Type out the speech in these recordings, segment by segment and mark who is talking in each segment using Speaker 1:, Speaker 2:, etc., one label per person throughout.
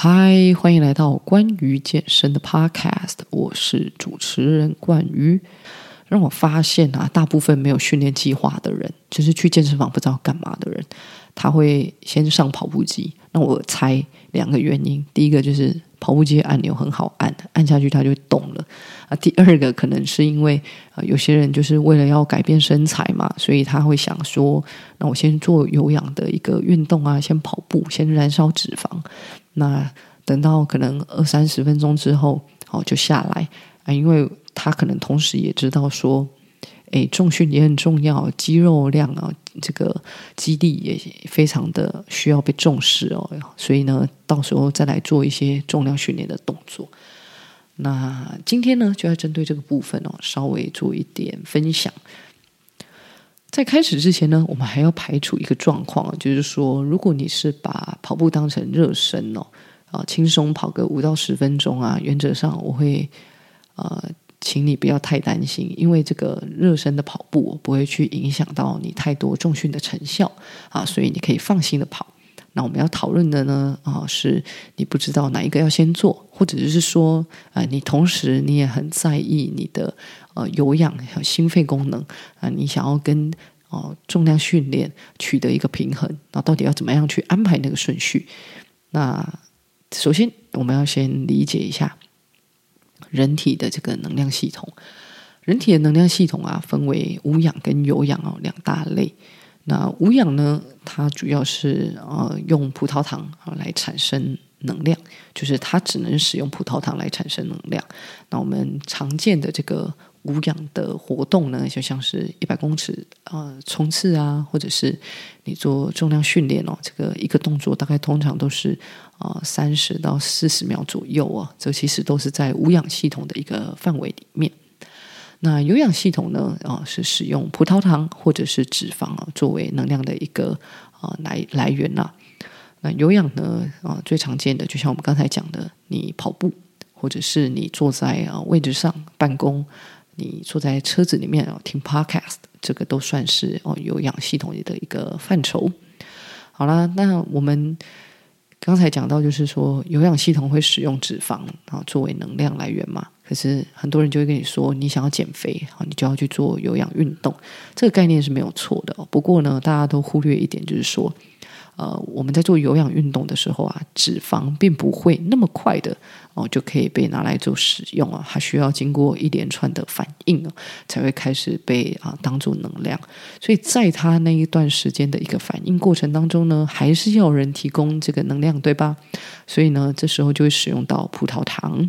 Speaker 1: 嗨，欢迎来到关于健身的 Podcast，我是主持人冠瑜。让我发现啊，大部分没有训练计划的人，就是去健身房不知道干嘛的人，他会先上跑步机。那我猜两个原因，第一个就是跑步机按钮很好按，按下去它就动了啊。第二个可能是因为啊，有些人就是为了要改变身材嘛，所以他会想说，那我先做有氧的一个运动啊，先跑步，先燃烧脂肪。那等到可能二三十分钟之后，哦，就下来啊，因为他可能同时也知道说，诶，重训也很重要，肌肉量啊，这个肌力也非常的需要被重视哦，所以呢，到时候再来做一些重量训练的动作。那今天呢，就要针对这个部分哦，稍微做一点分享。在开始之前呢，我们还要排除一个状况，就是说，如果你是把跑步当成热身哦，啊，轻松跑个五到十分钟啊，原则上我会呃，请你不要太担心，因为这个热身的跑步不会去影响到你太多重训的成效啊，所以你可以放心的跑。那我们要讨论的呢，啊，是你不知道哪一个要先做，或者就是说，啊，你同时你也很在意你的。呃，有氧和心肺功能啊、你想要跟哦、重量训练取得一个平衡，那到底要怎么样去安排那个顺序？那首先我们要先理解一下人体的这个能量系统。人体的能量系统啊，分为无氧跟有氧哦两大类。那无氧呢，它主要是呃用葡萄糖来产生能量，就是它只能使用葡萄糖来产生能量。那我们常见的这个。无氧的活动呢，就像是一百公尺啊、冲刺啊，或者是你做重量训练哦，这个一个动作大概通常都是啊三十到四十秒左右啊，这其实都是在无氧系统的一个范围里面。那有氧系统呢啊，是使用葡萄糖或者是脂肪啊作为能量的一个啊来来源呐。那有氧呢啊最常见的，就像我们刚才讲的，你跑步或者是你坐在啊位置上办公。你坐在车子里面啊，听 podcast，这个都算是哦有氧系统里的一个范畴。好啦，那我们刚才讲到，就是说有氧系统会使用脂肪啊作为能量来源嘛。可是很多人就会跟你说，你想要减肥啊，你就要去做有氧运动，这个概念是没有错的。不过呢，大家都忽略一点，就是说。呃，我们在做有氧运动的时候啊，脂肪并不会那么快的哦就可以被拿来做使用啊，它需要经过一连串的反应啊，才会开始被啊当做能量。所以在它那一段时间的一个反应过程当中呢，还是要人提供这个能量，对吧？所以呢，这时候就会使用到葡萄糖。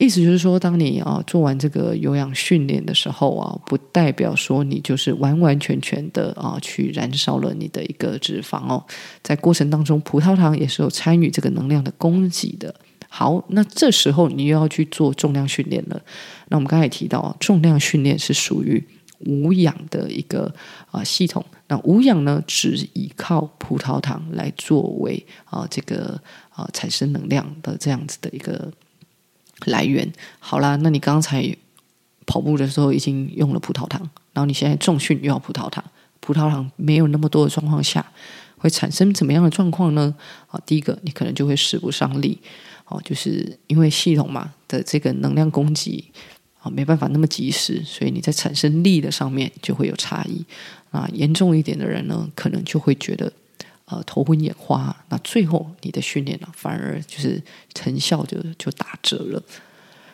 Speaker 1: 意思就是说，当你啊做完这个有氧训练的时候啊，不代表说你就是完完全全的啊去燃烧了你的一个脂肪哦，在过程当中，葡萄糖也是有参与这个能量的供给的。好，那这时候你又要去做重量训练了。那我们刚才也提到，重量训练是属于无氧的一个啊系统。那无氧呢，只依靠葡萄糖来作为啊这个啊产生能量的这样子的一个。来源好啦，那你刚才跑步的时候已经用了葡萄糖，然后你现在重训又要葡萄糖，葡萄糖没有那么多的状况下，会产生怎么样的状况呢？啊，第一个你可能就会使不上力，哦，就是因为系统嘛的这个能量供给啊没办法那么及时，所以你在产生力的上面就会有差异。啊，严重一点的人呢，可能就会觉得。呃，头昏眼花，那最后你的训练呢，反而就是成效就就打折了。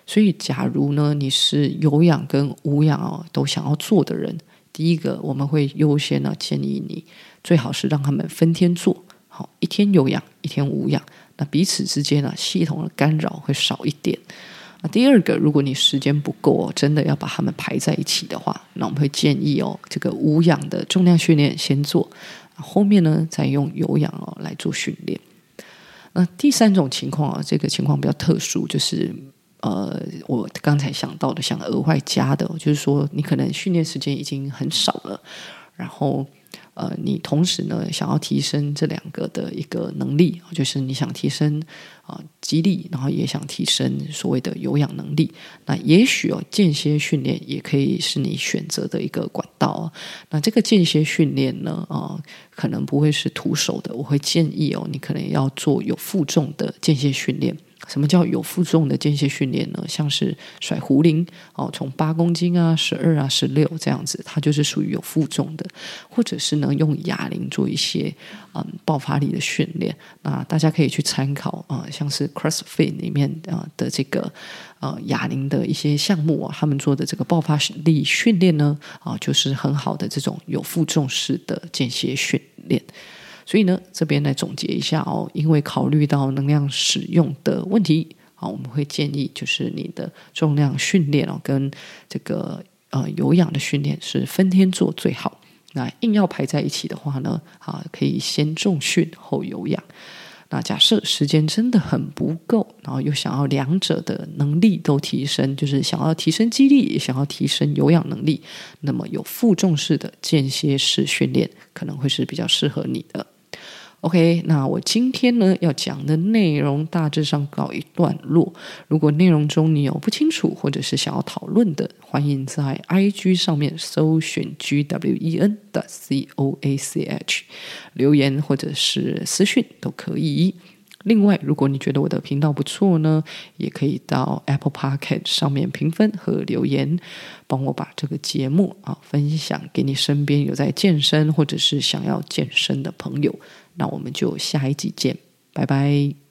Speaker 1: 所以，假如呢你是有氧跟无氧哦都想要做的人，第一个我们会优先呢建议你最好是让他们分天做，好，一天有氧，一天无氧，那彼此之间呢系统的干扰会少一点。那第二个，如果你时间不够哦，真的要把他们排在一起的话，那我们会建议哦，这个无氧的重量训练先做。后面呢，再用有氧哦来做训练。那第三种情况啊，这个情况比较特殊，就是呃，我刚才想到的，想额外加的，就是说你可能训练时间已经很少了，然后。呃，你同时呢，想要提升这两个的一个能力，就是你想提升啊、呃、肌力，然后也想提升所谓的有氧能力。那也许哦，间歇训练也可以是你选择的一个管道。那这个间歇训练呢，啊、可能不会是徒手的，我会建议哦，你可能要做有负重的间歇训练。什么叫有负重的间歇训练呢？像是甩壶铃哦，从八公斤啊、十二啊、十六这样子，它就是属于有负重的，或者是呢用哑铃做一些嗯爆发力的训练。那大家可以去参考啊、像是 CrossFit 里面啊的这个呃哑铃的一些项目啊，他们做的这个爆发力训练呢啊、就是很好的这种有负重式的间歇训练。所以呢，这边来总结一下哦，因为考虑到能量使用的问题，好，我们会建议就是你的重量训练哦，跟这个呃有氧的训练是分天做最好。那硬要排在一起的话呢，啊，可以先重训后有氧。那假设时间真的很不够，然后又想要两者的能力都提升，就是想要提升肌力，也想要提升有氧能力，那么有负重式的间歇式训练可能会是比较适合你的。OK，那我今天呢要讲的内容大致上告一段落。如果内容中你有不清楚或者是想要讨论的，欢迎在 IG 上面搜寻 GWEN 的 COACH 留言或者是私讯都可以。另外，如果你觉得我的频道不错呢，也可以到 Apple Podcast 上面评分和留言，帮我把这个节目啊分享给你身边有在健身或者是想要健身的朋友。那我们就下一集见，拜拜。